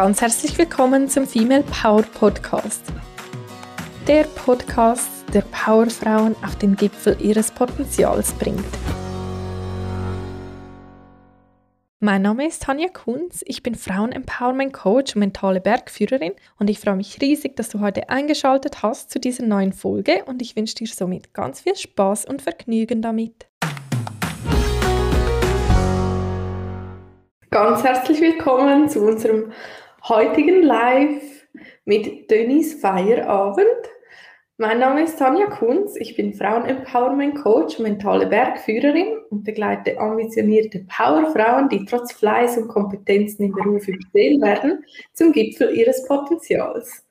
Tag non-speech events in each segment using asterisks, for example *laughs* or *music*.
ganz herzlich willkommen zum Female Power Podcast. Der Podcast, der Powerfrauen auf den Gipfel ihres Potenzials bringt. Mein Name ist Tanja Kunz, ich bin Frauen-Empowerment Coach und mentale Bergführerin und ich freue mich riesig, dass du heute eingeschaltet hast zu dieser neuen Folge und ich wünsche dir somit ganz viel Spaß und Vergnügen damit. Ganz herzlich willkommen zu unserem heutigen Live mit Dönis Feierabend. Mein Name ist Tanja Kunz, ich bin Frauen-Empowerment Coach, mentale Bergführerin und begleite ambitionierte Powerfrauen, die trotz Fleiß und Kompetenzen im Beruf übersehen werden, zum Gipfel ihres Potenzials.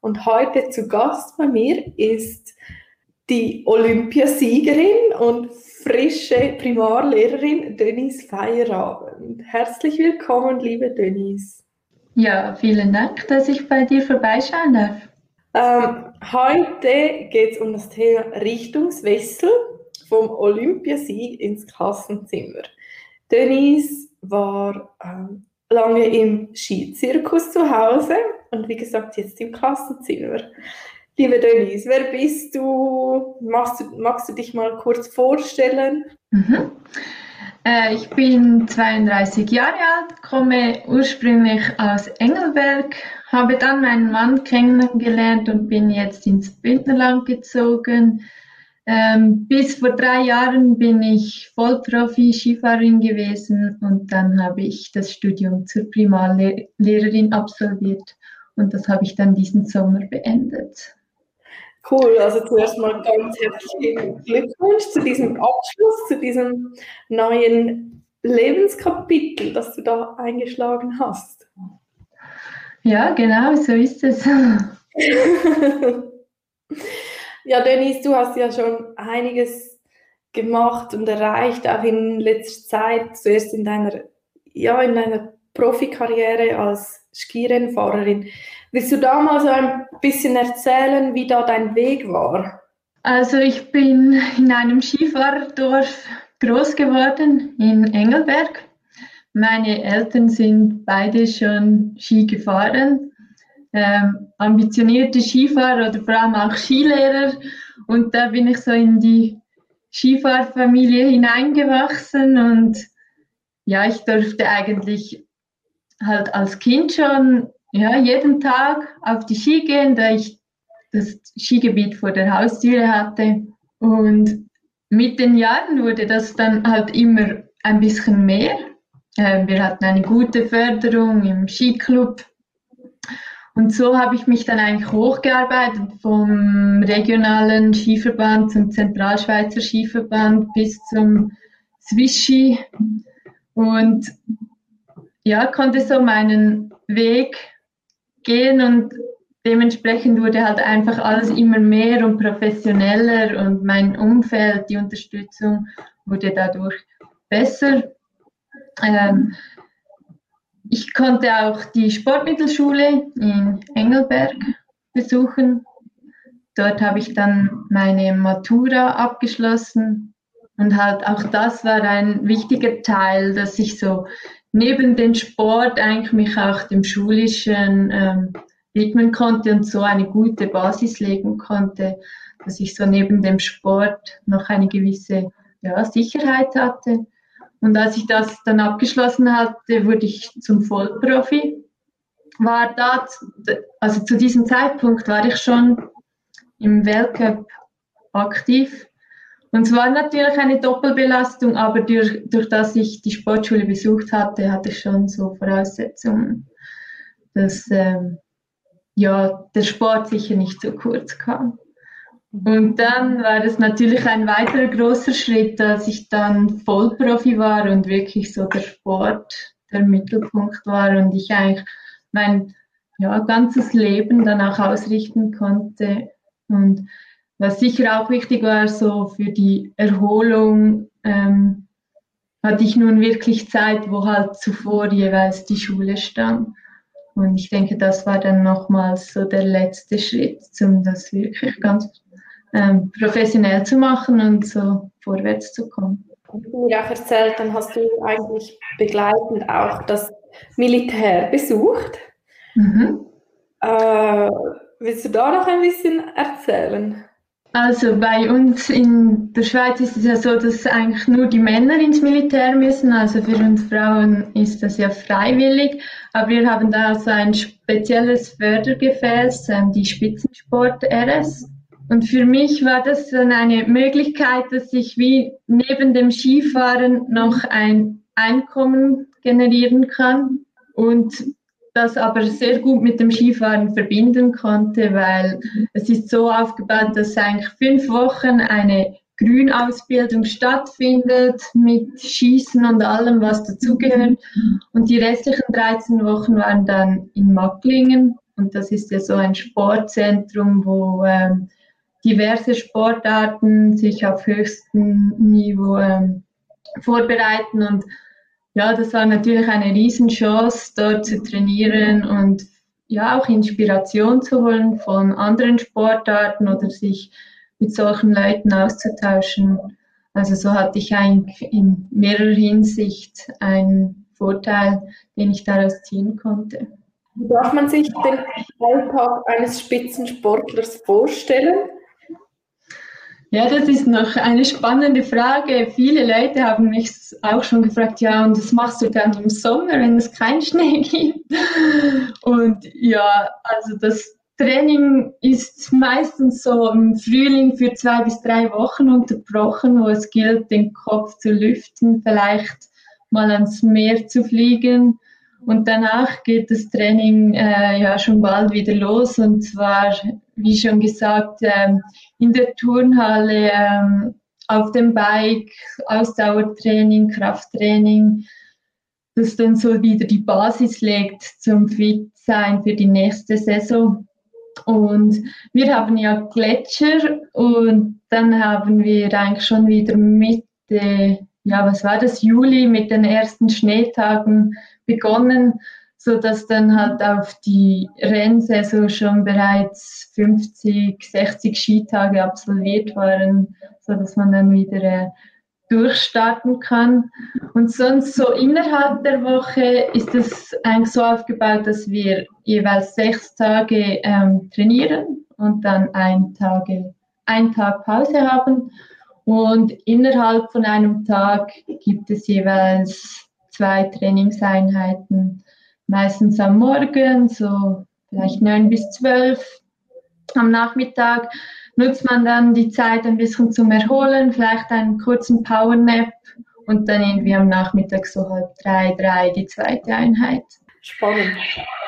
Und heute zu Gast bei mir ist die Olympiasiegerin und frische Primarlehrerin Denise Feierabend. Herzlich willkommen, liebe Denise. Ja, vielen Dank, dass ich bei dir vorbeischauen darf. Ähm, heute geht es um das Thema Richtungswechsel vom Olympiasieg ins Klassenzimmer. Denise war ähm, lange im Skizirkus zu Hause und wie gesagt jetzt im Klassenzimmer. Liebe Denise, wer bist du? Magst du, magst du dich mal kurz vorstellen? Mhm. Äh, ich bin 32 Jahre alt, komme ursprünglich aus Engelberg, habe dann meinen Mann kennengelernt und bin jetzt ins Bündnerland gezogen. Ähm, bis vor drei Jahren bin ich Vollprofi-Skifahrerin gewesen und dann habe ich das Studium zur Primarlehrerin absolviert und das habe ich dann diesen Sommer beendet. Cool, also zuerst mal ganz herzlichen Glückwunsch zu diesem Abschluss, zu diesem neuen Lebenskapitel, das du da eingeschlagen hast. Ja, genau, so ist es. *laughs* ja, Denise, du hast ja schon einiges gemacht und erreicht, auch in letzter Zeit, zuerst in deiner, ja, in deiner Profikarriere als Skirennfahrerin. Willst du da mal so ein bisschen erzählen, wie da dein Weg war? Also ich bin in einem Skifahrerdorf groß geworden in Engelberg. Meine Eltern sind beide schon Ski gefahren, ähm, ambitionierte Skifahrer oder vor allem auch Skilehrer. Und da bin ich so in die Skifahrfamilie hineingewachsen und ja, ich durfte eigentlich halt als Kind schon ja, jeden Tag auf die Ski gehen, da ich das Skigebiet vor der Haustüre hatte. Und mit den Jahren wurde das dann halt immer ein bisschen mehr. Äh, wir hatten eine gute Förderung im Skiclub. Und so habe ich mich dann eigentlich hochgearbeitet vom regionalen Skiverband zum Zentralschweizer Skiverband bis zum Swiss Und ja, konnte so meinen Weg gehen und dementsprechend wurde halt einfach alles immer mehr und professioneller und mein Umfeld, die Unterstützung wurde dadurch besser. Ähm, ich konnte auch die Sportmittelschule in Engelberg besuchen. Dort habe ich dann meine Matura abgeschlossen und halt auch das war ein wichtiger Teil, dass ich so neben dem Sport eigentlich mich auch dem Schulischen ähm, widmen konnte und so eine gute Basis legen konnte, dass ich so neben dem Sport noch eine gewisse ja, Sicherheit hatte. Und als ich das dann abgeschlossen hatte, wurde ich zum Vollprofi. War da, also zu diesem Zeitpunkt war ich schon im Weltcup aktiv und es war natürlich eine Doppelbelastung, aber durch, durch das ich die Sportschule besucht hatte, hatte ich schon so Voraussetzungen, dass ähm, ja, der Sport sicher nicht zu kurz kam. Und dann war es natürlich ein weiterer großer Schritt, dass ich dann Vollprofi war und wirklich so der Sport der Mittelpunkt war und ich eigentlich mein ja, ganzes Leben dann auch ausrichten konnte. Und was sicher auch wichtig war, so für die Erholung, ähm, hatte ich nun wirklich Zeit, wo halt zuvor jeweils die Schule stand. Und ich denke, das war dann nochmals so der letzte Schritt, um das wirklich ganz ähm, professionell zu machen und so vorwärts zu kommen. Wie du mir auch erzählt, dann hast du eigentlich begleitend auch das Militär besucht. Mhm. Äh, willst du da noch ein bisschen erzählen? Also bei uns in der Schweiz ist es ja so, dass eigentlich nur die Männer ins Militär müssen. Also für uns Frauen ist das ja freiwillig. Aber wir haben da so ein spezielles Fördergefäß, ähm, die Spitzensport RS. Und für mich war das dann eine Möglichkeit, dass ich wie neben dem Skifahren noch ein Einkommen generieren kann und das aber sehr gut mit dem Skifahren verbinden konnte, weil es ist so aufgebaut, dass eigentlich fünf Wochen eine Grünausbildung stattfindet mit Schießen und allem, was dazugehört. Und die restlichen 13 Wochen waren dann in Macklingen. Und das ist ja so ein Sportzentrum, wo ähm, diverse Sportarten sich auf höchstem Niveau ähm, vorbereiten. Und ja, das war natürlich eine Riesenchance, dort zu trainieren und ja auch Inspiration zu holen von anderen Sportarten oder sich mit solchen Leuten auszutauschen. Also so hatte ich eigentlich in mehrerer Hinsicht einen Vorteil, den ich daraus ziehen konnte. Wie darf man sich den Alltag eines Spitzensportlers vorstellen? Ja, das ist noch eine spannende Frage. Viele Leute haben mich auch schon gefragt, ja, und was machst du dann im Sommer, wenn es keinen Schnee *laughs* gibt? Und ja, also das Training ist meistens so im Frühling für zwei bis drei Wochen unterbrochen, wo es gilt, den Kopf zu lüften, vielleicht mal ans Meer zu fliegen. Und danach geht das Training äh, ja schon bald wieder los und zwar wie schon gesagt, ähm, in der Turnhalle, ähm, auf dem Bike, Ausdauertraining, Krafttraining, das dann so wieder die Basis legt zum Fit-Sein für die nächste Saison. Und wir haben ja Gletscher und dann haben wir eigentlich schon wieder Mitte, ja, was war das, Juli mit den ersten Schneetagen begonnen so dass dann halt auf die Rennsaison schon bereits 50, 60 Skitage absolviert waren, so dass man dann wieder äh, durchstarten kann. Und sonst so innerhalb der Woche ist es eigentlich so aufgebaut, dass wir jeweils sechs Tage ähm, trainieren und dann ein, Tage, ein Tag Pause haben. Und innerhalb von einem Tag gibt es jeweils zwei Trainingseinheiten meistens am Morgen, so vielleicht neun bis zwölf. Am Nachmittag nutzt man dann die Zeit ein bisschen zum Erholen, vielleicht einen kurzen Powernap und dann irgendwie am Nachmittag so halb drei, drei die zweite Einheit. Spannend.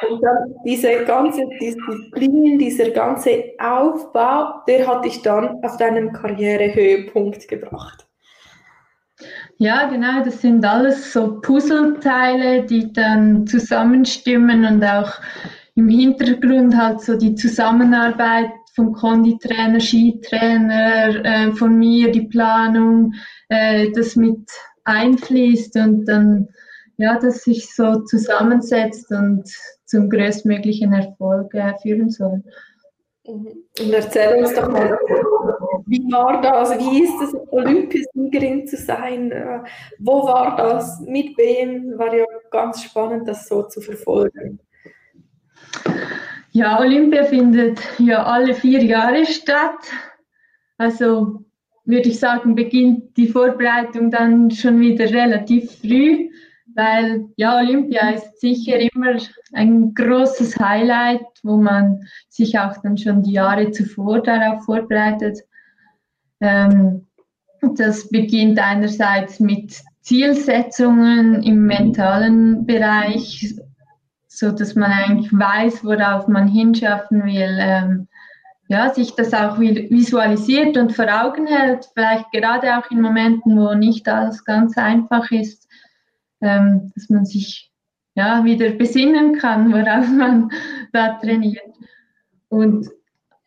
Und dann diese ganze Disziplin, dieser ganze Aufbau, der hat dich dann auf deinen Karrierehöhepunkt gebracht. Ja, genau, das sind alles so Puzzleteile, die dann zusammenstimmen und auch im Hintergrund halt so die Zusammenarbeit vom Konditrainer, Skitrainer, äh, von mir, die Planung, äh, das mit einfließt und dann, ja, das sich so zusammensetzt und zum größtmöglichen Erfolg äh, führen soll. Und erzähl uns doch mal, wie war das? Wie ist es, Olympiasiegerin zu sein? Äh, wo war das? Mit wem? War ja ganz spannend, das so zu verfolgen. Ja, Olympia findet ja alle vier Jahre statt. Also würde ich sagen, beginnt die Vorbereitung dann schon wieder relativ früh weil ja, Olympia ist sicher immer ein großes Highlight, wo man sich auch dann schon die Jahre zuvor darauf vorbereitet. Ähm, das beginnt einerseits mit Zielsetzungen im mentalen Bereich, so dass man eigentlich weiß, worauf man hinschaffen will. Ähm, ja, sich das auch visualisiert und vor Augen hält, vielleicht gerade auch in Momenten, wo nicht alles ganz einfach ist, ähm, dass man sich ja, wieder besinnen kann, worauf man *laughs* da trainiert. Und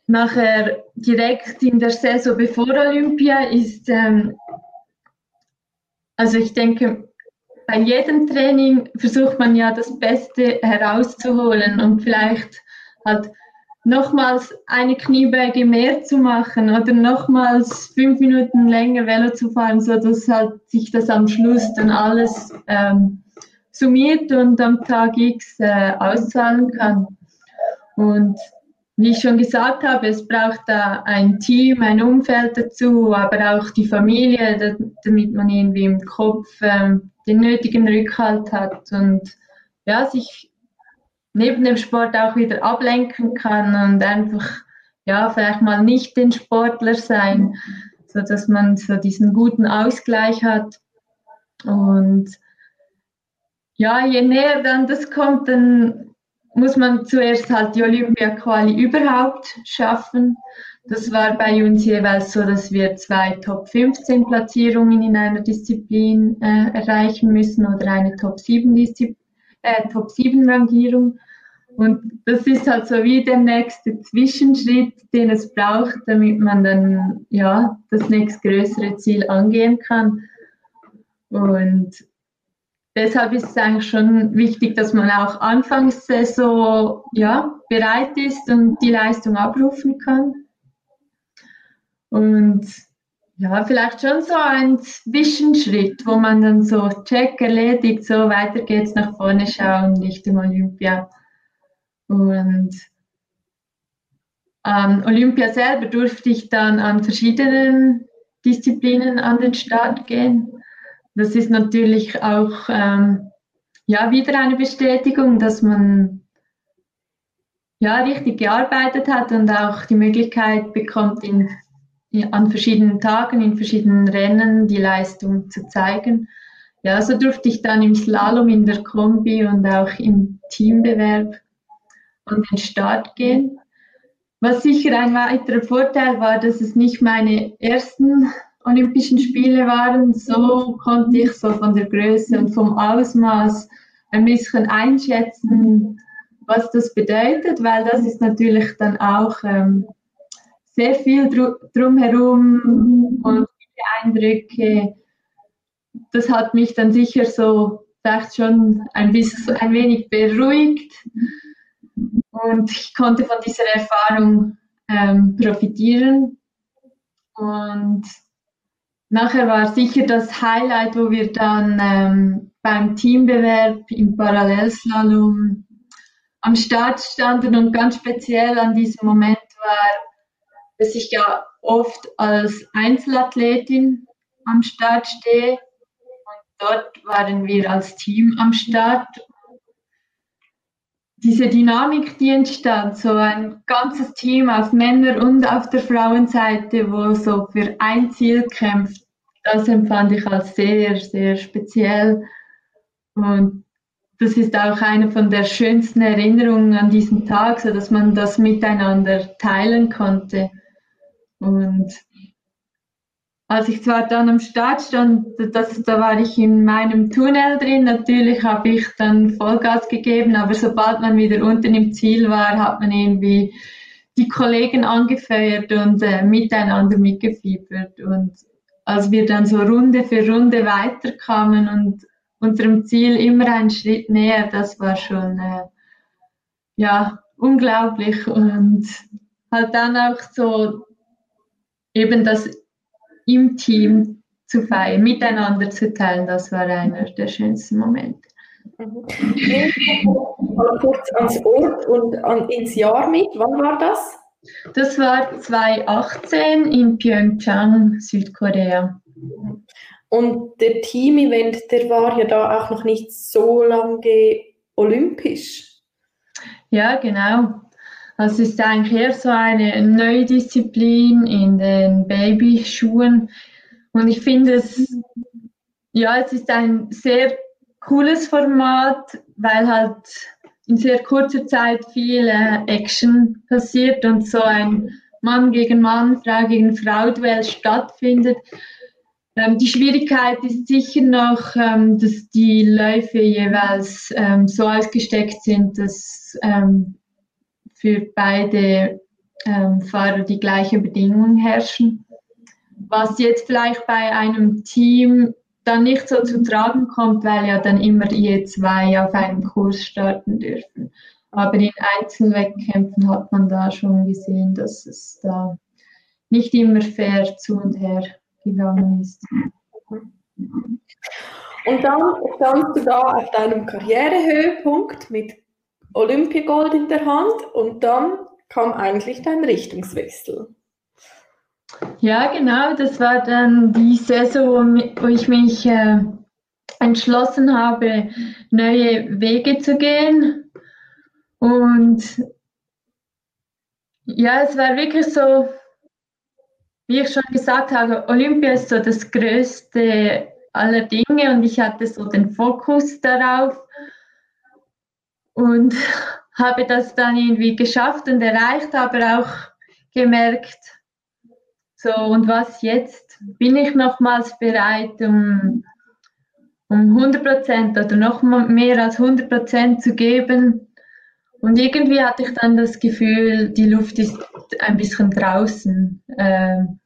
nachher direkt in der Saison bevor Olympia ist, ähm, also ich denke, bei jedem Training versucht man ja das Beste herauszuholen und vielleicht halt nochmals eine Kniebeuge mehr zu machen oder nochmals fünf Minuten länger Velo zu fahren, so dass halt sich das am Schluss dann alles ähm, summiert und am Tag X äh, auszahlen kann. Und wie ich schon gesagt habe, es braucht da ein Team, ein Umfeld dazu, aber auch die Familie, damit man irgendwie im Kopf ähm, den nötigen Rückhalt hat und ja, sich neben dem Sport auch wieder ablenken kann und einfach ja, vielleicht mal nicht den Sportler sein, so dass man so diesen guten Ausgleich hat. Und ja, je näher dann das kommt, dann muss man zuerst halt die Olympia-Quali überhaupt schaffen. Das war bei uns jeweils so, dass wir zwei Top 15 Platzierungen in einer Disziplin äh, erreichen müssen oder eine Top 7 Disziplin, äh, Top 7 Rangierung. Und das ist halt so wie der nächste Zwischenschritt, den es braucht, damit man dann ja das nächstgrößere Ziel angehen kann. Und deshalb ist es eigentlich schon wichtig, dass man auch anfangs so ja, bereit ist und die Leistung abrufen kann. Und ja, vielleicht schon so ein Zwischenschritt, wo man dann so check erledigt, so weiter geht's nach vorne schauen Richtung Olympia. Und ähm, Olympia selber durfte ich dann an verschiedenen Disziplinen an den Start gehen. Das ist natürlich auch ähm, ja, wieder eine Bestätigung, dass man ja, richtig gearbeitet hat und auch die Möglichkeit bekommt, in, in, an verschiedenen Tagen, in verschiedenen Rennen die Leistung zu zeigen. Ja, so durfte ich dann im Slalom, in der Kombi und auch im Teambewerb an den Start gehen. Was sicher ein weiterer Vorteil war, dass es nicht meine ersten Olympischen Spiele waren. So konnte ich so von der Größe und vom Ausmaß ein bisschen einschätzen, was das bedeutet, weil das ist natürlich dann auch ähm, sehr viel dr drumherum und viele Eindrücke. Das hat mich dann sicher so vielleicht schon ein bisschen ein wenig beruhigt und ich konnte von dieser Erfahrung ähm, profitieren. Und nachher war sicher das Highlight, wo wir dann ähm, beim Teambewerb im Parallelslalom am Start standen und ganz speziell an diesem Moment war, dass ich ja oft als Einzelathletin am Start stehe. Und dort waren wir als Team am Start diese Dynamik, die entstand, so ein ganzes Team auf Männer- und auf der Frauenseite, wo so für ein Ziel kämpft, das empfand ich als sehr, sehr speziell. Und das ist auch eine von der schönsten Erinnerungen an diesen Tag, so dass man das miteinander teilen konnte. Und als ich zwar dann am Start stand, das, da war ich in meinem Tunnel drin. Natürlich habe ich dann Vollgas gegeben, aber sobald man wieder unten im Ziel war, hat man irgendwie die Kollegen angefeuert und äh, miteinander mitgefiebert. Und als wir dann so Runde für Runde weiterkamen und unserem Ziel immer einen Schritt näher, das war schon äh, ja unglaublich und halt dann auch so eben das im Team zu feiern, miteinander zu teilen, das war einer der schönsten Momente. Mal kurz ans Ort und an, ins Jahr mit. Wann war das? Das war 2018 in Pyeongchang, Südkorea. Und der Team-Event, der war ja da auch noch nicht so lange olympisch. Ja, genau. Das ist eigentlich eher so eine neue Disziplin in den Babyschuhen. Und ich finde es, ja, es ist ein sehr cooles Format, weil halt in sehr kurzer Zeit viel äh, Action passiert und so ein Mann gegen Mann, Frau gegen Frau Duell stattfindet. Ähm, die Schwierigkeit ist sicher noch, ähm, dass die Läufe jeweils ähm, so ausgesteckt sind, dass für beide ähm, Fahrer die gleichen Bedingungen herrschen. Was jetzt vielleicht bei einem Team dann nicht so zu tragen kommt, weil ja dann immer je zwei auf einem Kurs starten dürfen. Aber in Einzelwettkämpfen hat man da schon gesehen, dass es da nicht immer fair zu und her gegangen ist. Und dann standst du da auf deinem Karrierehöhepunkt mit Olympiagold in der Hand und dann kam eigentlich dein Richtungswechsel. Ja, genau, das war dann die Saison, wo ich mich äh, entschlossen habe, neue Wege zu gehen. Und ja, es war wirklich so, wie ich schon gesagt habe, Olympia ist so das größte aller Dinge und ich hatte so den Fokus darauf und habe das dann irgendwie geschafft und erreicht, aber auch gemerkt, so und was jetzt? Bin ich nochmals bereit, um, um 100 Prozent oder noch mehr als 100 Prozent zu geben? Und irgendwie hatte ich dann das Gefühl, die Luft ist ein bisschen draußen. Ähm,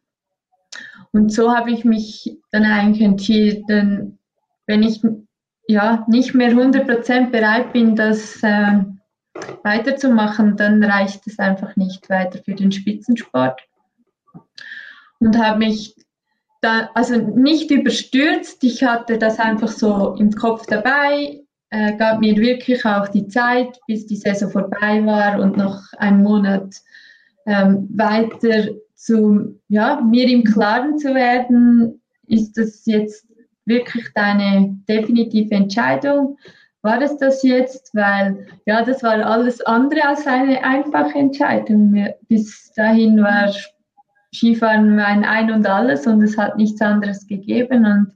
und so habe ich mich dann eigentlich entschieden, wenn ich ja nicht mehr 100% bereit bin, das äh, weiterzumachen, dann reicht es einfach nicht weiter für den Spitzensport. Und habe mich da, also nicht überstürzt, ich hatte das einfach so im Kopf dabei, äh, gab mir wirklich auch die Zeit, bis die Saison vorbei war und noch einen Monat ähm, weiter zu, ja, mir im Klaren zu werden, ist das jetzt wirklich deine definitive Entscheidung? War es das jetzt? Weil ja, das war alles andere als eine einfache Entscheidung. Bis dahin war Skifahren mein Ein und alles und es hat nichts anderes gegeben. Und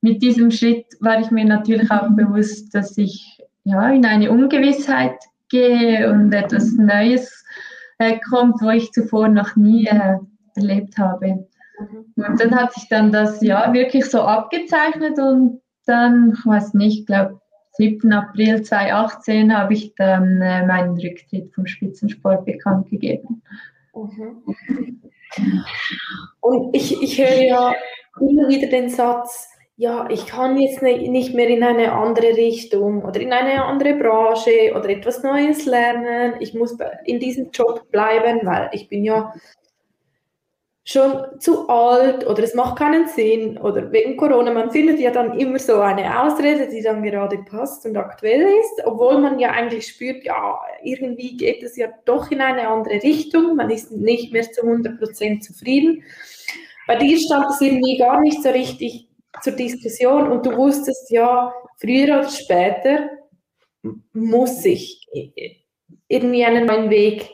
mit diesem Schritt war ich mir natürlich auch bewusst, dass ich ja, in eine Ungewissheit gehe und etwas Neues äh, kommt, wo ich zuvor noch nie äh, erlebt habe. Mhm. Und dann hat sich dann das ja wirklich so abgezeichnet und dann, ich weiß nicht, ich glaube 7. April 2018 habe ich dann äh, meinen Rücktritt vom Spitzensport bekannt gegeben. Mhm. Und ich, ich höre ja immer wieder den Satz, ja, ich kann jetzt nicht mehr in eine andere Richtung oder in eine andere Branche oder etwas Neues lernen. Ich muss in diesem Job bleiben, weil ich bin ja schon zu alt oder es macht keinen Sinn oder wegen Corona. Man findet ja dann immer so eine Ausrede, die dann gerade passt und aktuell ist, obwohl man ja eigentlich spürt, ja, irgendwie geht es ja doch in eine andere Richtung. Man ist nicht mehr zu 100% zufrieden. Bei dir stand es irgendwie gar nicht so richtig zur Diskussion und du wusstest ja, früher oder später muss ich irgendwie einen neuen Weg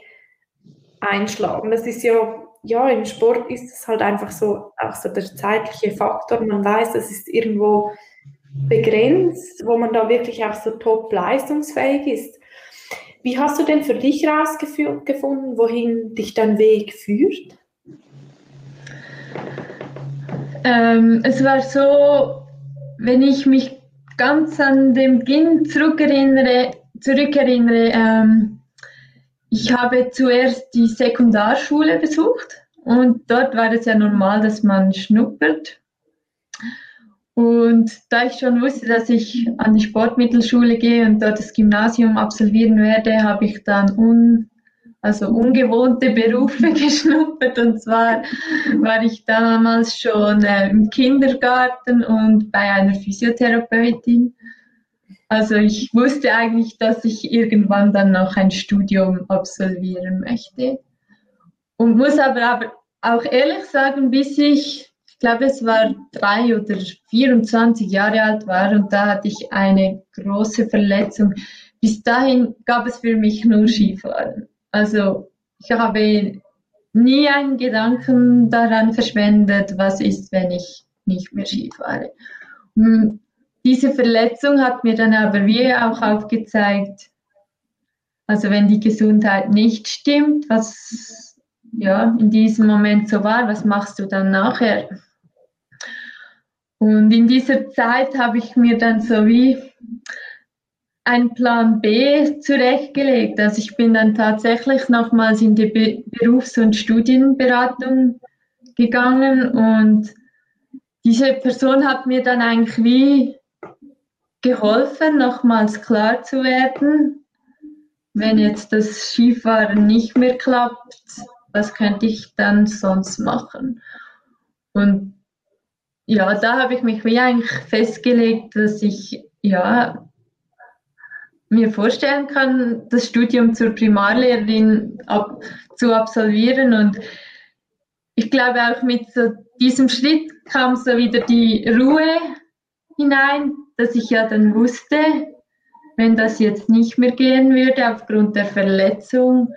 einschlagen. Das ist ja, ja, im Sport ist es halt einfach so, auch so der zeitliche Faktor. Man weiß, es ist irgendwo begrenzt, wo man da wirklich auch so top leistungsfähig ist. Wie hast du denn für dich herausgefunden, wohin dich dein Weg führt? Ähm, es war so, wenn ich mich ganz an den Beginn zurückerinnere, zurückerinnere ähm, ich habe zuerst die Sekundarschule besucht und dort war es ja normal, dass man schnuppert. Und da ich schon wusste, dass ich an die Sportmittelschule gehe und dort das Gymnasium absolvieren werde, habe ich dann un also ungewohnte Berufe *laughs* geschnuppert. Und zwar war ich damals schon äh, im Kindergarten und bei einer Physiotherapeutin. Also ich wusste eigentlich, dass ich irgendwann dann noch ein Studium absolvieren möchte. Und muss aber, aber auch ehrlich sagen, bis ich, ich glaube, es war drei oder 24 Jahre alt war und da hatte ich eine große Verletzung. Bis dahin gab es für mich nur Skifahren. Also ich habe nie einen Gedanken daran verschwendet, was ist, wenn ich nicht mehr Ski fahre. Und diese Verletzung hat mir dann aber wie auch aufgezeigt, also wenn die Gesundheit nicht stimmt, was ja in diesem Moment so war, was machst du dann nachher? Und in dieser Zeit habe ich mir dann so wie einen Plan B zurechtgelegt. Also ich bin dann tatsächlich nochmals in die Be Berufs- und Studienberatung gegangen und diese Person hat mir dann eigentlich wie geholfen, nochmals klar zu werden, wenn jetzt das Skifahren nicht mehr klappt, was könnte ich dann sonst machen? Und ja, da habe ich mich wie eigentlich festgelegt, dass ich ja mir vorstellen kann, das Studium zur Primarlehrerin ab, zu absolvieren. Und ich glaube auch mit so diesem Schritt kam so wieder die Ruhe hinein, dass ich ja dann wusste, wenn das jetzt nicht mehr gehen würde aufgrund der Verletzung,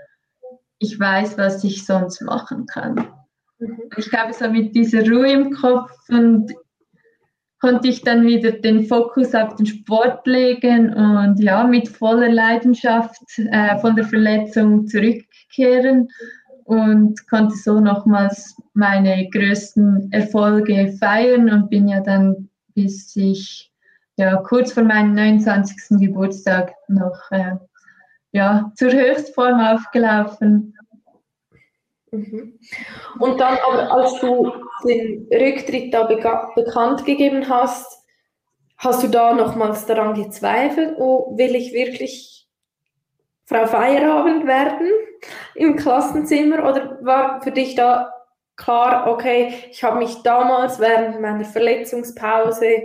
ich weiß, was ich sonst machen kann. Mhm. Ich glaube, so mit dieser Ruhe im Kopf und konnte ich dann wieder den Fokus auf den Sport legen und ja, mit voller Leidenschaft äh, von der Verletzung zurückkehren und konnte so nochmals meine größten Erfolge feiern und bin ja dann, bis ich ja kurz vor meinem 29. Geburtstag noch äh, ja, zur Höchstform aufgelaufen. Mhm. Und dann aber, als du den Rücktritt da bekannt gegeben hast, hast du da nochmals daran gezweifelt, oh, will ich wirklich Frau Feierabend werden im Klassenzimmer oder war für dich da klar, okay, ich habe mich damals während meiner Verletzungspause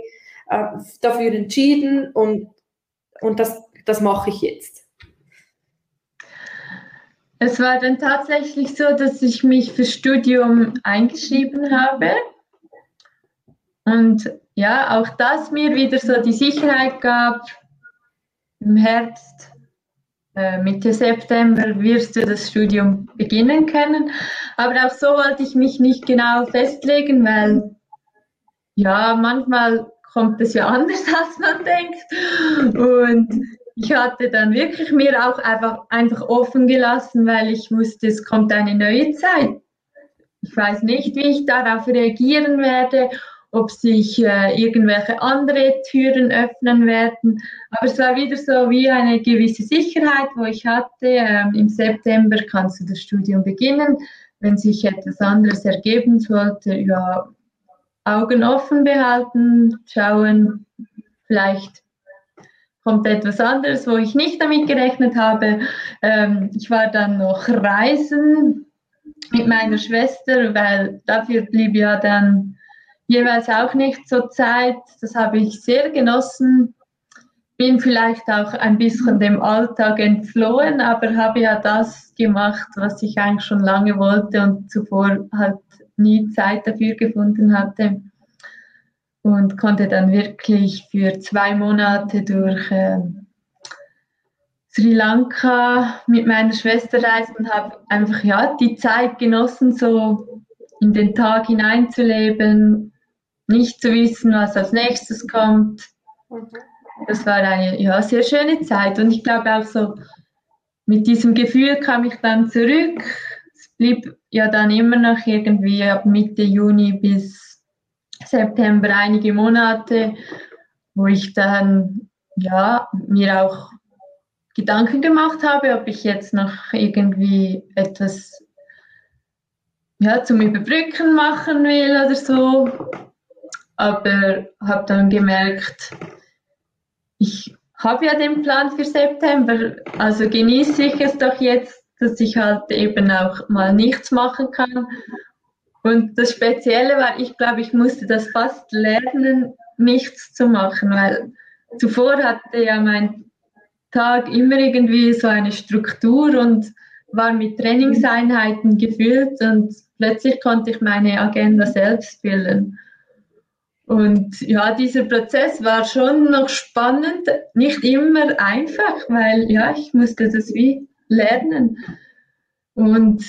äh, dafür entschieden und, und das, das mache ich jetzt? Es war dann tatsächlich so, dass ich mich fürs Studium eingeschrieben habe. Und ja, auch das mir wieder so die Sicherheit gab, im Herbst, äh, Mitte September wirst du das Studium beginnen können. Aber auch so wollte ich mich nicht genau festlegen, weil ja, manchmal kommt es ja anders, *laughs* als man denkt. Und ich hatte dann wirklich mir auch einfach, einfach offen gelassen, weil ich wusste, es kommt eine neue Zeit. Ich weiß nicht, wie ich darauf reagieren werde, ob sich äh, irgendwelche andere Türen öffnen werden. Aber es war wieder so wie eine gewisse Sicherheit, wo ich hatte, ähm, im September kannst du das Studium beginnen. Wenn sich etwas anderes ergeben sollte, ja, Augen offen behalten, schauen, vielleicht kommt etwas anderes, wo ich nicht damit gerechnet habe. Ähm, ich war dann noch reisen mit meiner Schwester, weil dafür blieb ja dann jeweils auch nicht so Zeit. Das habe ich sehr genossen. Bin vielleicht auch ein bisschen dem Alltag entflohen, aber habe ja das gemacht, was ich eigentlich schon lange wollte und zuvor halt nie Zeit dafür gefunden hatte und konnte dann wirklich für zwei Monate durch äh, Sri Lanka mit meiner Schwester reisen und habe einfach ja die Zeit genossen, so in den Tag hineinzuleben, nicht zu wissen, was als nächstes kommt. Das war eine ja, sehr schöne Zeit und ich glaube auch so mit diesem Gefühl kam ich dann zurück. Blieb ja dann immer noch irgendwie ab Mitte Juni bis September einige Monate, wo ich dann ja mir auch Gedanken gemacht habe, ob ich jetzt noch irgendwie etwas ja, zum Überbrücken machen will oder so. Aber habe dann gemerkt, ich habe ja den Plan für September, also genieße ich es doch jetzt, dass ich halt eben auch mal nichts machen kann und das Spezielle war, ich glaube, ich musste das fast lernen, nichts zu machen, weil zuvor hatte ja mein Tag immer irgendwie so eine Struktur und war mit Trainingseinheiten gefüllt und plötzlich konnte ich meine Agenda selbst füllen. Und ja, dieser Prozess war schon noch spannend, nicht immer einfach, weil ja, ich musste das wie lernen. Und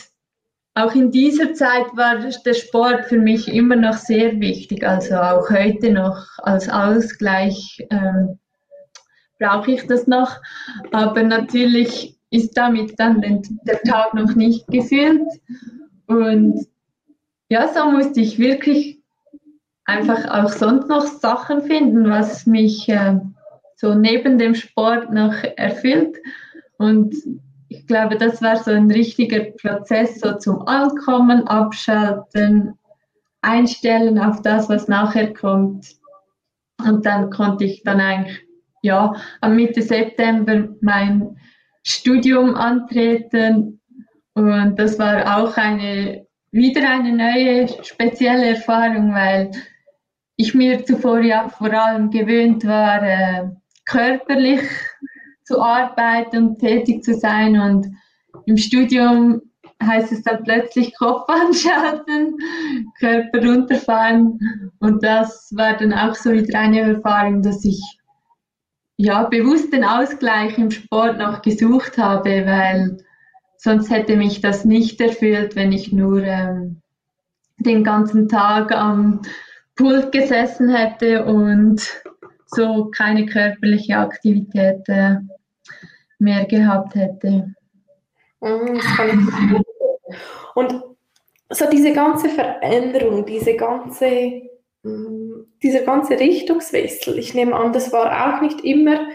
auch in dieser Zeit war der Sport für mich immer noch sehr wichtig, also auch heute noch als Ausgleich ähm, brauche ich das noch. Aber natürlich ist damit dann der Tag noch nicht gefüllt. Und ja, so musste ich wirklich einfach auch sonst noch Sachen finden, was mich äh, so neben dem Sport noch erfüllt. Und ich glaube, das war so ein richtiger Prozess, so zum Ankommen, Abschalten, Einstellen auf das, was nachher kommt. Und dann konnte ich dann eigentlich, ja, am Mitte September mein Studium antreten. Und das war auch eine, wieder eine neue, spezielle Erfahrung, weil ich mir zuvor ja vor allem gewöhnt war, äh, körperlich zu arbeiten und tätig zu sein. Und im Studium heißt es dann plötzlich *laughs* Kopf anschalten, Körper runterfahren. Und das war dann auch so wieder eine Erfahrung, dass ich ja bewusst den Ausgleich im Sport noch gesucht habe, weil sonst hätte mich das nicht erfüllt, wenn ich nur ähm, den ganzen Tag am Pult gesessen hätte und so keine körperliche Aktivität äh, mehr gehabt hätte. Mhm, Und so diese ganze Veränderung, diese ganze, mm, dieser ganze Richtungswechsel, ich nehme an, das war auch nicht immer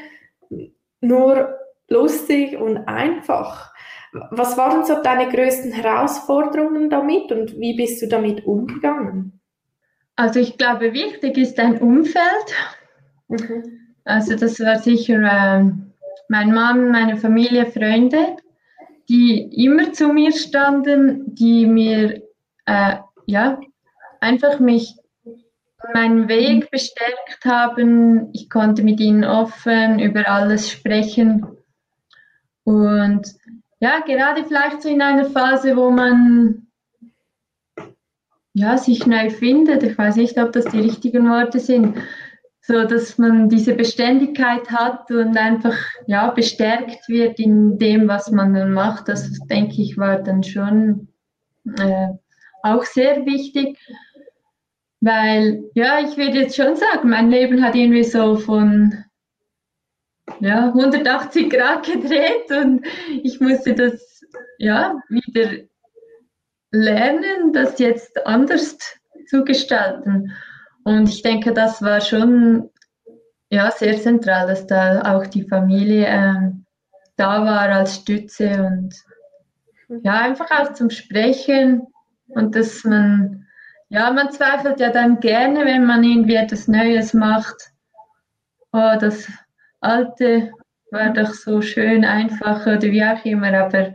nur lustig und einfach. Was waren so deine größten Herausforderungen damit und wie bist du damit umgegangen? Also ich glaube, wichtig ist ein Umfeld. Mhm. Also das war sicher äh, mein Mann, meine Familie, Freunde die immer zu mir standen, die mir äh, ja einfach mich meinen Weg bestärkt haben. Ich konnte mit ihnen offen über alles sprechen. Und ja, gerade vielleicht so in einer Phase, wo man ja, sich neu findet, ich weiß nicht, ob das die richtigen Worte sind, so dass man diese Beständigkeit hat und einfach ja bestärkt wird in dem, was man dann macht. Das denke ich war dann schon äh, auch sehr wichtig, weil ja, ich würde jetzt schon sagen, mein Leben hat irgendwie so von ja, 180 Grad gedreht und ich musste das ja wieder lernen, das jetzt anders zu gestalten. Und ich denke, das war schon ja, sehr zentral, dass da auch die Familie ähm, da war als Stütze und ja, einfach auch zum Sprechen und dass man, ja, man zweifelt ja dann gerne, wenn man irgendwie etwas Neues macht. Oh, das Alte war doch so schön einfach oder wie auch immer, aber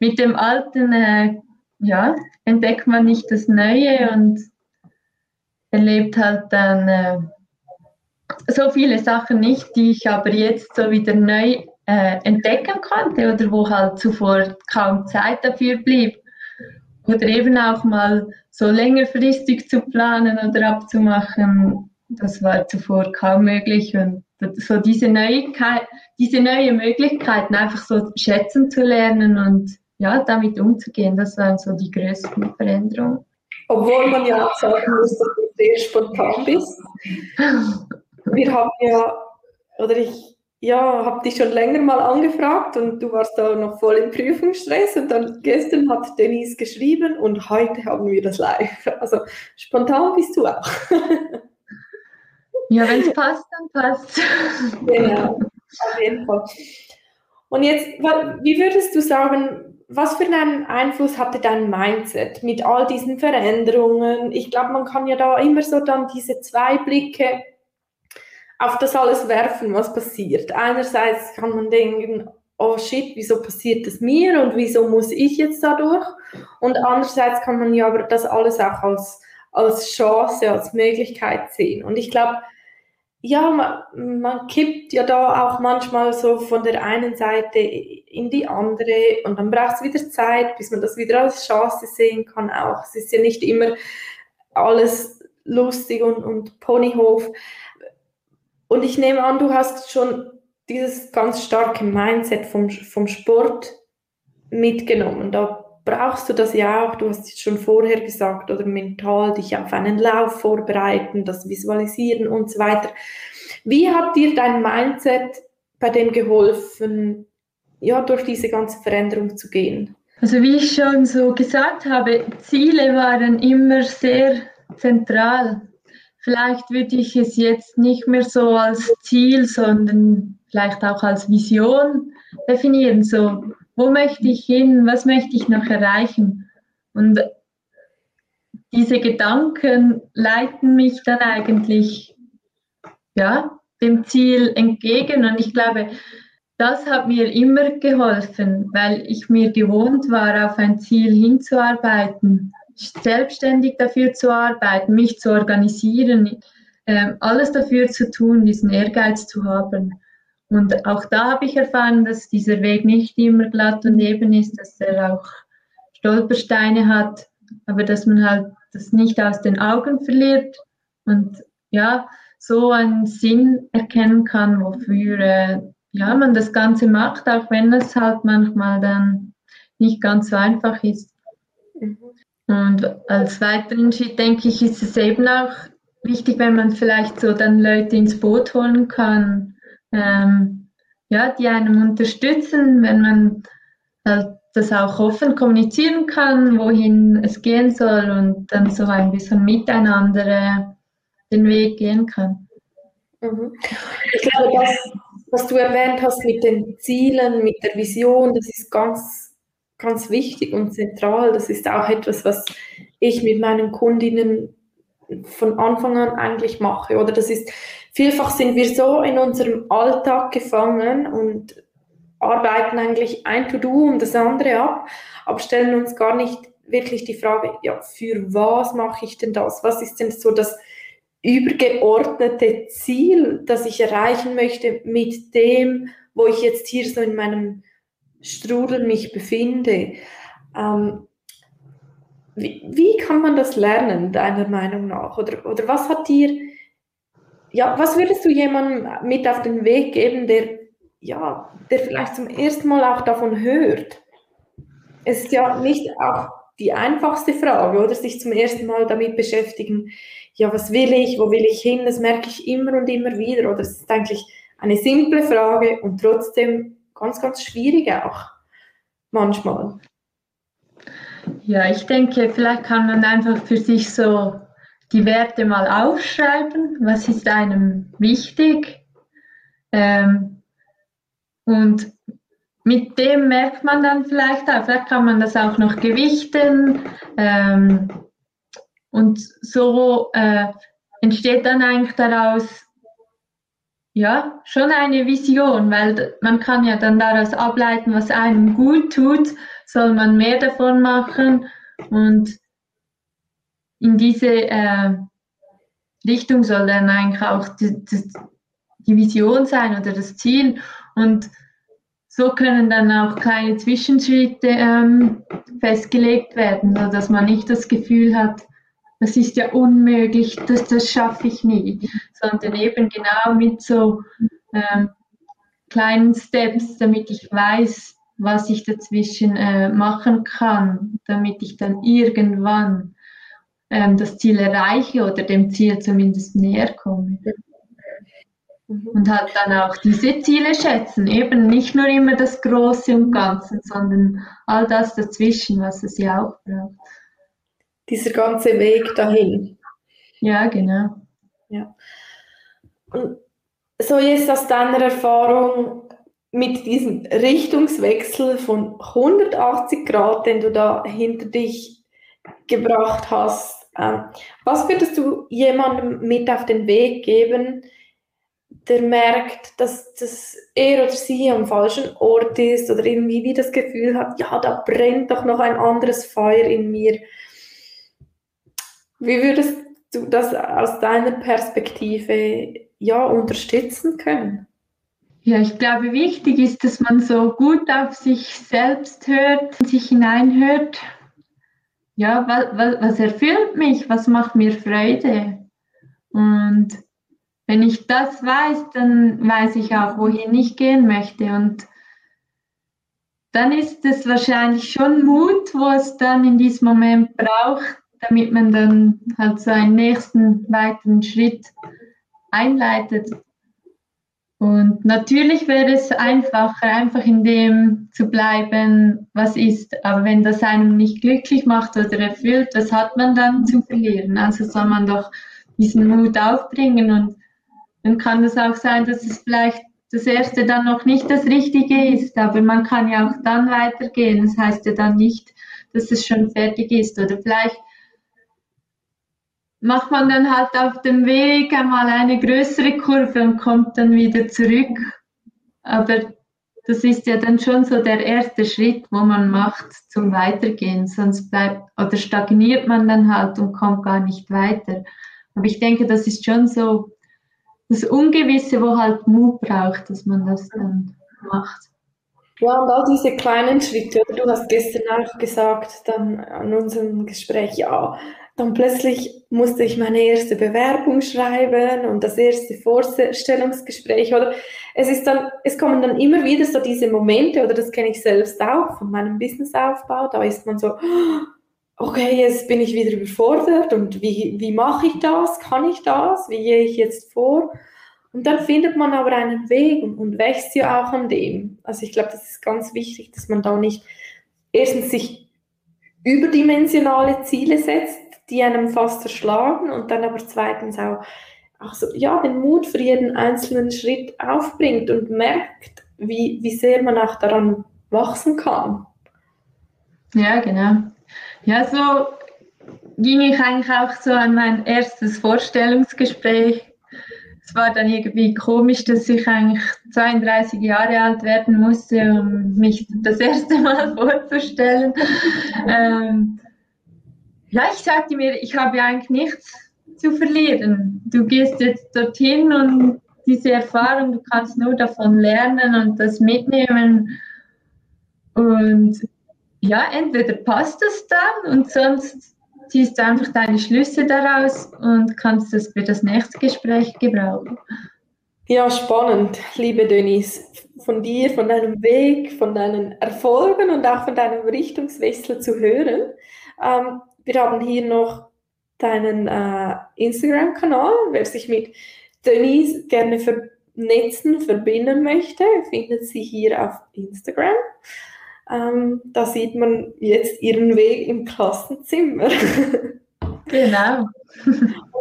mit dem Alten, äh, ja, entdeckt man nicht das Neue und erlebt halt dann äh, so viele Sachen nicht, die ich aber jetzt so wieder neu äh, entdecken konnte oder wo halt zuvor kaum Zeit dafür blieb. Oder eben auch mal so längerfristig zu planen oder abzumachen, das war zuvor kaum möglich. Und so diese Neuigkeit, diese neue Möglichkeiten einfach so schätzen zu lernen und ja, damit umzugehen, das waren so die größten Veränderungen. Obwohl man ja auch sagen muss, dass du sehr spontan bist. Wir haben ja, oder ich ja, habe dich schon länger mal angefragt und du warst da noch voll im Prüfungsstress und dann gestern hat Denise geschrieben und heute haben wir das live. Also spontan bist du auch. Ja, wenn es passt, dann passt. Genau, auf jeden Fall. Und jetzt, wie würdest du sagen, was für einen Einfluss hatte dein Mindset mit all diesen Veränderungen? Ich glaube, man kann ja da immer so dann diese zwei Blicke auf das alles werfen, was passiert. Einerseits kann man denken, oh shit, wieso passiert das mir und wieso muss ich jetzt dadurch? Und andererseits kann man ja aber das alles auch als, als Chance, als Möglichkeit sehen. Und ich glaube, ja, man, man kippt ja da auch manchmal so von der einen Seite in die andere und dann braucht es wieder Zeit, bis man das wieder als Chance sehen kann auch. Es ist ja nicht immer alles lustig und, und Ponyhof. Und ich nehme an, du hast schon dieses ganz starke Mindset vom, vom Sport mitgenommen. Da brauchst du das ja auch, du hast es schon vorher gesagt, oder mental dich auf einen Lauf vorbereiten, das Visualisieren und so weiter. Wie hat dir dein Mindset bei dem geholfen, ja, durch diese ganze Veränderung zu gehen? Also wie ich schon so gesagt habe, Ziele waren immer sehr zentral. Vielleicht würde ich es jetzt nicht mehr so als Ziel, sondern vielleicht auch als Vision definieren. So, wo möchte ich hin, was möchte ich noch erreichen. Und diese Gedanken leiten mich dann eigentlich ja, dem Ziel entgegen. Und ich glaube, das hat mir immer geholfen, weil ich mir gewohnt war, auf ein Ziel hinzuarbeiten. selbstständig dafür zu arbeiten, mich zu organisieren, äh, alles dafür zu tun, diesen Ehrgeiz zu haben. Und auch da habe ich erfahren, dass dieser Weg nicht immer glatt und eben ist, dass er auch Stolpersteine hat, aber dass man halt das nicht aus den Augen verliert und ja, so einen Sinn erkennen kann, wofür äh, ja, man das Ganze macht, auch wenn es halt manchmal dann nicht ganz so einfach ist. Und als weiteren Schritt, denke ich, ist es eben auch wichtig, wenn man vielleicht so dann Leute ins Boot holen kann, ähm, ja, die einem unterstützen, wenn man halt das auch offen kommunizieren kann, wohin es gehen soll und dann so ein bisschen miteinander äh, den Weg gehen kann. Mhm. Ich glaube, das, was du erwähnt hast mit den Zielen, mit der Vision, das ist ganz, ganz wichtig und zentral. Das ist auch etwas, was ich mit meinen Kundinnen von Anfang an eigentlich mache. Oder das ist, vielfach sind wir so in unserem Alltag gefangen und arbeiten eigentlich ein To-Do um das andere ab, aber stellen uns gar nicht wirklich die Frage, ja, für was mache ich denn das? Was ist denn so das übergeordnete Ziel, das ich erreichen möchte mit dem, wo ich jetzt hier so in meinem Strudel mich befinde? Ähm, wie, wie, kann man das lernen, deiner Meinung nach? Oder, oder was hat dir, ja, was würdest du jemandem mit auf den Weg geben, der, ja, der vielleicht zum ersten Mal auch davon hört? Es ist ja nicht auch die einfachste Frage, oder sich zum ersten Mal damit beschäftigen, ja, was will ich, wo will ich hin? Das merke ich immer und immer wieder. Oder es ist eigentlich eine simple Frage und trotzdem ganz, ganz schwierig auch manchmal. Ja, ich denke, vielleicht kann man einfach für sich so die Werte mal aufschreiben. Was ist einem wichtig? Ähm, und mit dem merkt man dann vielleicht auch, vielleicht kann man das auch noch gewichten. Ähm, und so äh, entsteht dann eigentlich daraus ja, schon eine Vision, weil man kann ja dann daraus ableiten, was einem gut tut, soll man mehr davon machen und in diese äh, Richtung soll dann eigentlich auch die, die, Vision sein oder das Ziel. Und so können dann auch kleine Zwischenschritte ähm, festgelegt werden, sodass man nicht das Gefühl hat, das ist ja unmöglich, das, das schaffe ich nie, sondern eben genau mit so ähm, kleinen Steps, damit ich weiß, was ich dazwischen äh, machen kann, damit ich dann irgendwann ähm, das Ziel erreiche oder dem Ziel zumindest näher komme. Mhm. Und halt dann auch diese Ziele schätzen, eben nicht nur immer das Große und Ganze, sondern all das dazwischen, was es ja auch braucht dieser ganze Weg dahin. Ja, genau. Ja. Und so jetzt aus deiner Erfahrung mit diesem Richtungswechsel von 180 Grad, den du da hinter dich gebracht hast, was würdest du jemandem mit auf den Weg geben, der merkt, dass, dass er oder sie am falschen Ort ist oder irgendwie wie das Gefühl hat, ja, da brennt doch noch ein anderes Feuer in mir. Wie würdest du das aus deiner Perspektive ja unterstützen können? Ja, ich glaube, wichtig ist, dass man so gut auf sich selbst hört, sich hineinhört. Ja, was, was, was erfüllt mich? Was macht mir Freude? Und wenn ich das weiß, dann weiß ich auch, wohin ich gehen möchte. Und dann ist es wahrscheinlich schon Mut, wo es dann in diesem Moment braucht, damit man dann halt so einen nächsten weiteren Schritt einleitet. Und natürlich wäre es einfacher, einfach in dem zu bleiben, was ist. Aber wenn das einem nicht glücklich macht oder erfüllt, was hat man dann zu verlieren? Also soll man doch diesen Mut aufbringen und dann kann es auch sein, dass es vielleicht das erste dann noch nicht das Richtige ist, aber man kann ja auch dann weitergehen. Das heißt ja dann nicht, dass es schon fertig ist oder vielleicht macht man dann halt auf dem Weg einmal eine größere Kurve und kommt dann wieder zurück. Aber das ist ja dann schon so der erste Schritt, wo man macht zum Weitergehen. Sonst bleibt oder stagniert man dann halt und kommt gar nicht weiter. Aber ich denke, das ist schon so das Ungewisse, wo halt Mut braucht, dass man das dann macht. Ja, und all diese kleinen Schritte, du hast gestern auch gesagt, dann an unserem Gespräch, ja, dann plötzlich musste ich meine erste Bewerbung schreiben und das erste Vorstellungsgespräch oder es ist dann, es kommen dann immer wieder so diese Momente oder das kenne ich selbst auch von meinem Businessaufbau, da ist man so, okay, jetzt bin ich wieder überfordert und wie, wie mache ich das? Kann ich das? Wie gehe ich jetzt vor? Und dann findet man aber einen Weg und, und wächst ja auch an dem. Also ich glaube, das ist ganz wichtig, dass man da nicht erstens sich überdimensionale Ziele setzt, die einem fast erschlagen und dann aber zweitens auch, auch so, ja, den Mut für jeden einzelnen Schritt aufbringt und merkt, wie, wie sehr man auch daran wachsen kann. Ja, genau. Ja, so ging ich eigentlich auch so an mein erstes Vorstellungsgespräch. Es war dann irgendwie komisch, dass ich eigentlich 32 Jahre alt werden musste, um mich das erste Mal *laughs* vorzustellen. Ähm, ja, ich sagte mir, ich habe eigentlich nichts zu verlieren. Du gehst jetzt dorthin und diese Erfahrung, du kannst nur davon lernen und das mitnehmen. Und ja, entweder passt es dann und sonst ziehst du einfach deine Schlüsse daraus und kannst es für das nächste Gespräch gebrauchen. Ja, spannend, liebe Denise. Von dir, von deinem Weg, von deinen Erfolgen und auch von deinem Richtungswechsel zu hören. Ähm, wir haben hier noch deinen äh, Instagram-Kanal. Wer sich mit Denise gerne vernetzen, verbinden möchte, findet sie hier auf Instagram. Ähm, da sieht man jetzt ihren Weg im Klassenzimmer. *laughs* Genau.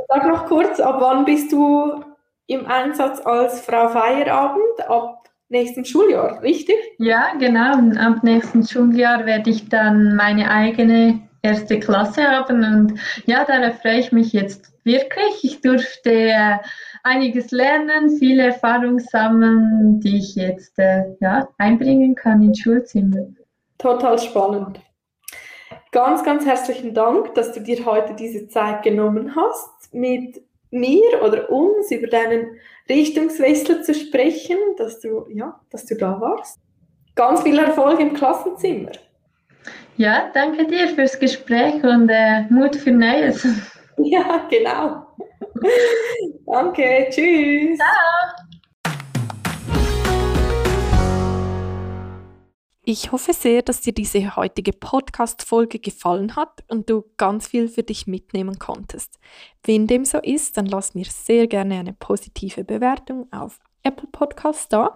sag noch kurz, ab wann bist du im Einsatz als Frau Feierabend? Ab nächstem Schuljahr, richtig? Ja, genau. Ab nächsten Schuljahr werde ich dann meine eigene erste Klasse haben. Und ja, darauf freue ich mich jetzt wirklich. Ich durfte äh, einiges lernen, viele Erfahrungen sammeln, die ich jetzt äh, ja, einbringen kann ins Schulzimmer. Total spannend. Ganz, ganz herzlichen Dank, dass du dir heute diese Zeit genommen hast, mit mir oder uns über deinen Richtungswechsel zu sprechen, dass du, ja, dass du da warst. Ganz viel Erfolg im Klassenzimmer. Ja, danke dir fürs Gespräch und äh, Mut für Neues. *laughs* Ja, genau. danke, tschüss. Ciao. Ich hoffe sehr, dass dir diese heutige Podcast-Folge gefallen hat und du ganz viel für dich mitnehmen konntest. Wenn dem so ist, dann lass mir sehr gerne eine positive Bewertung auf Apple Podcast da.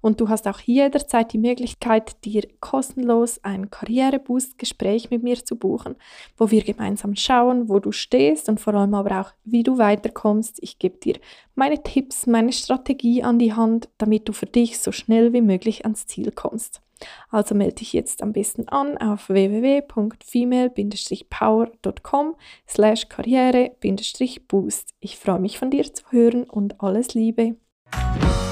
Und du hast auch jederzeit die Möglichkeit, dir kostenlos ein Karriereboost-Gespräch mit mir zu buchen, wo wir gemeinsam schauen, wo du stehst und vor allem aber auch, wie du weiterkommst. Ich gebe dir meine Tipps, meine Strategie an die Hand, damit du für dich so schnell wie möglich ans Ziel kommst. Also melde dich jetzt am besten an auf www.female-power.com slash karriere-boost. Ich freue mich von dir zu hören und alles Liebe. Bye.